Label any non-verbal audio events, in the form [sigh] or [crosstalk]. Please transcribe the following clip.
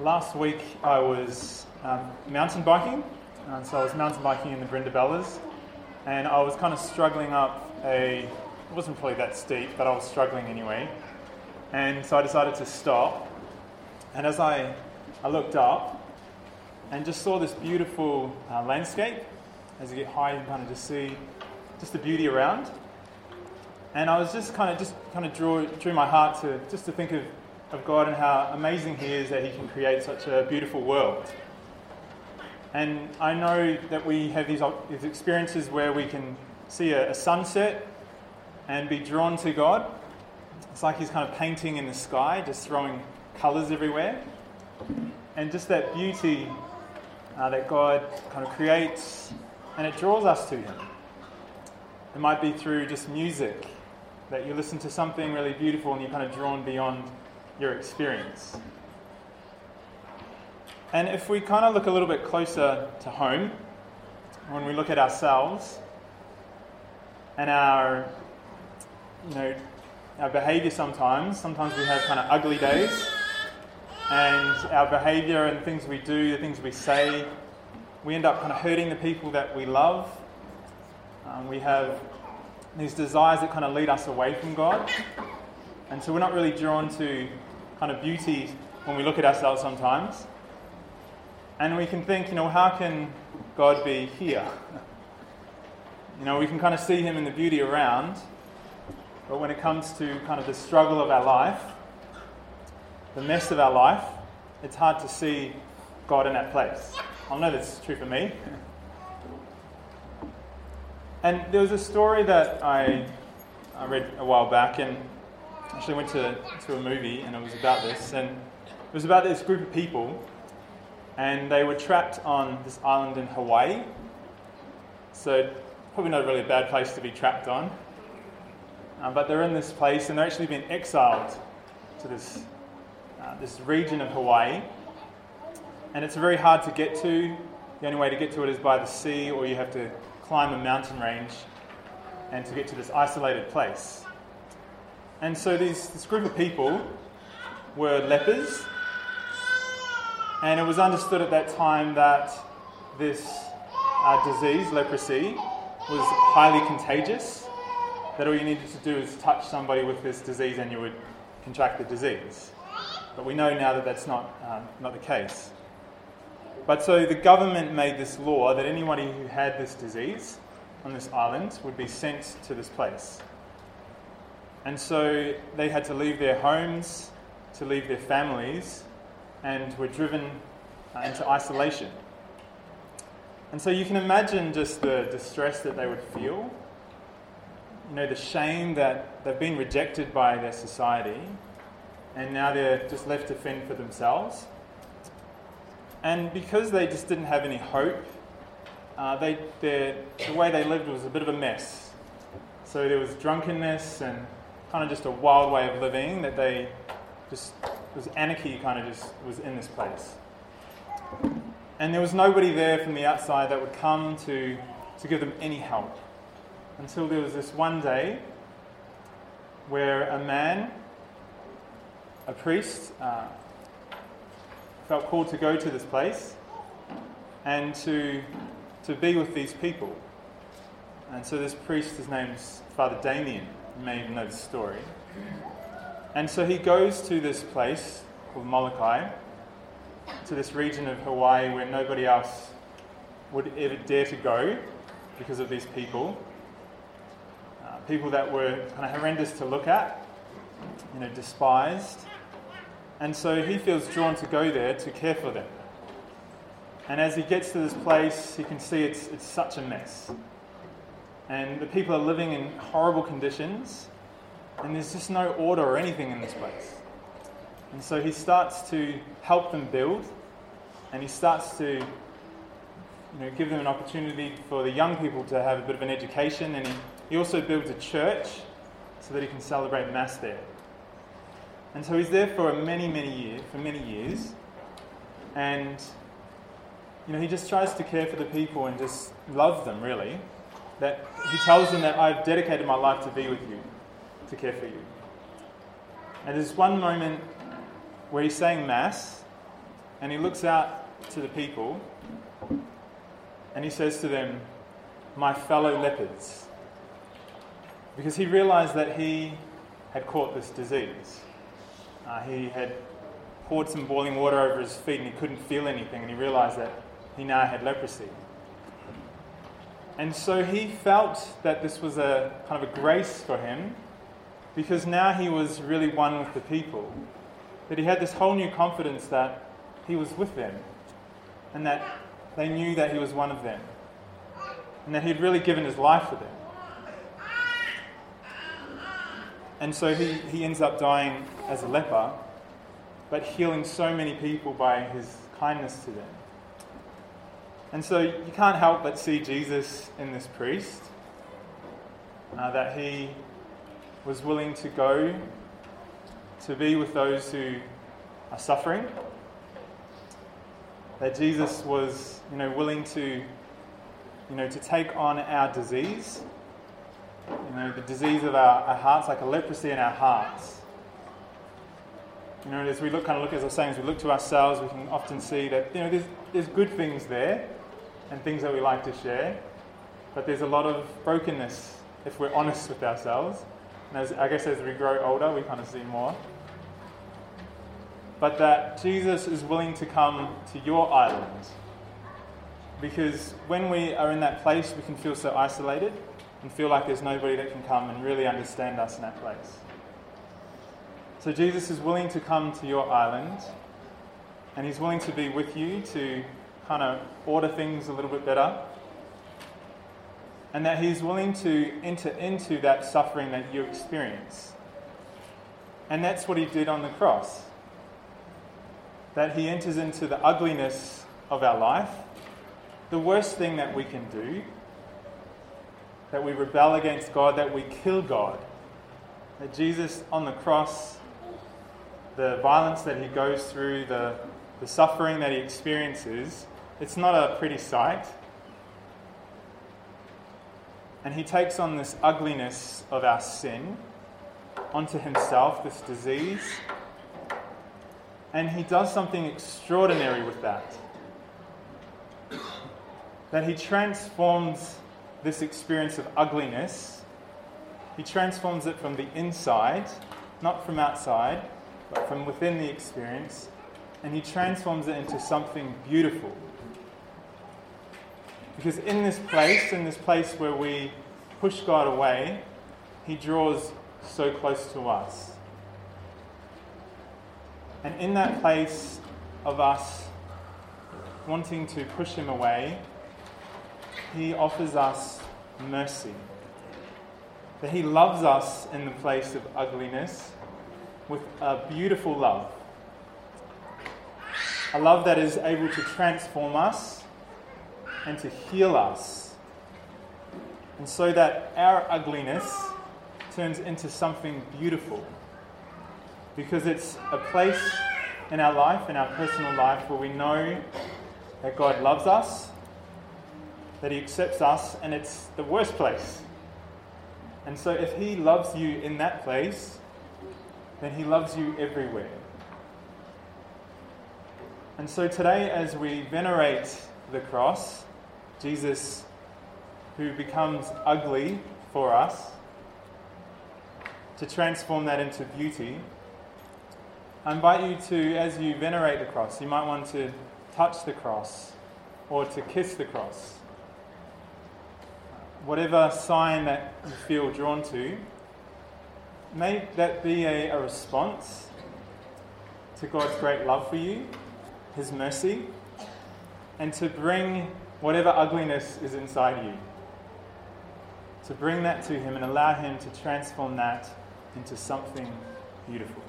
last week I was um, mountain biking, and so I was mountain biking in the Brindabellas, and I was kind of struggling up a. It wasn't probably that steep, but I was struggling anyway, and so I decided to stop. And as I, I looked up, and just saw this beautiful uh, landscape. As you get high, you kind of just see just the beauty around. And I was just kind of just kind of drew drew my heart to just to think of of God and how amazing He is that He can create such a beautiful world. And I know that we have these, these experiences where we can see a, a sunset and be drawn to God. It's like He's kind of painting in the sky, just throwing colours everywhere. And just that beauty uh, that God kind of creates, and it draws us to Him. It might be through just music, that you listen to something really beautiful and you're kind of drawn beyond your experience. And if we kind of look a little bit closer to home, when we look at ourselves and our, you know, our behavior sometimes, sometimes we have kind of ugly days, and our behavior and things we do, the things we say, we end up kind of hurting the people that we love. Um, we have these desires that kind of lead us away from God. And so we're not really drawn to kind of beauty when we look at ourselves sometimes. And we can think, you know, how can God be here? [laughs] You know, we can kind of see Him in the beauty around, but when it comes to kind of the struggle of our life, the mess of our life, it's hard to see God in that place. I know that's true for me. [laughs] And there was a story that I, I read a while back, and actually went to, to a movie and it was about this. And it was about this group of people and they were trapped on this island in Hawaii. So, probably not a really a bad place to be trapped on. Uh, but they're in this place and they're actually being exiled to this, uh, this region of Hawaii. And it's very hard to get to. The only way to get to it is by the sea, or you have to climb a mountain range and to get to this isolated place. And so these, this group of people were lepers. And it was understood at that time that this uh, disease, leprosy, was highly contagious. That all you needed to do is touch somebody with this disease and you would contract the disease. But we know now that that's not, um, not the case. But so the government made this law that anybody who had this disease on this island would be sent to this place. And so they had to leave their homes, to leave their families, and were driven uh, into isolation. And so you can imagine just the distress that they would feel. You know, the shame that they've been rejected by their society, and now they're just left to fend for themselves. And because they just didn't have any hope, uh, they, the way they lived was a bit of a mess. So there was drunkenness and kind of just a wild way of living that they just was anarchy kind of just was in this place. And there was nobody there from the outside that would come to, to give them any help. Until there was this one day where a man, a priest, uh, felt called to go to this place and to, to be with these people. And so this priest, his name's Father Damien. May know the story. And so he goes to this place called Molokai, to this region of Hawaii where nobody else would ever dare to go because of these people. Uh, people that were kind of horrendous to look at, you know, despised. And so he feels drawn to go there to care for them. And as he gets to this place, he can see it's, it's such a mess and the people are living in horrible conditions, and there's just no order or anything in this place. And so he starts to help them build, and he starts to you know, give them an opportunity for the young people to have a bit of an education, and he, he also builds a church so that he can celebrate Mass there. And so he's there for many, many years, for many years, and you know, he just tries to care for the people and just love them, really that he tells them that I've dedicated my life to be with you, to care for you. And there's one moment where he's saying Mass, and he looks out to the people and he says to them, My fellow leopards. Because he realized that he had caught this disease. Uh, he had poured some boiling water over his feet and he couldn't feel anything, and he realized that he now had leprosy. And so he felt that this was a kind of a grace for him because now he was really one with the people. That he had this whole new confidence that he was with them and that they knew that he was one of them and that he'd really given his life for them. And so he, he ends up dying as a leper, but healing so many people by his kindness to them. And so you can't help but see Jesus in this priest, uh, that he was willing to go to be with those who are suffering, that Jesus was, you know, willing to, you know, to take on our disease, you know, the disease of our, our hearts, like a leprosy in our hearts. You know, as we look, kind of look, as I was saying, as we look to ourselves, we can often see that, you know, there's, there's good things there and things that we like to share, but there's a lot of brokenness if we're honest with ourselves. And as, I guess as we grow older, we kind of see more. But that Jesus is willing to come to your island. Because when we are in that place, we can feel so isolated and feel like there's nobody that can come and really understand us in that place. So Jesus is willing to come to your island and he's willing to be with you to kind of order things a little bit better. And that he's willing to enter into that suffering that you experience. And that's what he did on the cross. That he enters into the ugliness of our life, the worst thing that we can do, that we rebel against God, that we kill God. That Jesus on the cross the violence that he goes through, the, the suffering that he experiences, it's not a pretty sight. And he takes on this ugliness of our sin onto himself, this disease. And he does something extraordinary with that. That he transforms this experience of ugliness, he transforms it from the inside, not from outside, but from within the experience, and he transforms it into something beautiful. Because in this place, in this place where we push God away, he draws so close to us. And in that place of us wanting to push him away, he offers us mercy. That he loves us in the place of ugliness with a beautiful love. A love that is able to transform us and to heal us. And so that our ugliness turns into something beautiful. Because it's a place in our life, in our personal life, where we know that God loves us, that He accepts us, and it's the worst place. And so if He loves you in that place, then He loves you everywhere. And so today, as we venerate the cross, Jesus, who becomes ugly for us, to transform that into beauty, I invite you to, as you venerate the cross, you might want to touch the cross or to kiss the cross. Whatever sign that you feel drawn to, may that be a, a response to God's great love for you, His mercy, and to bring whatever ugliness is inside you. To bring that to Him and allow Him to transform that into something beautiful.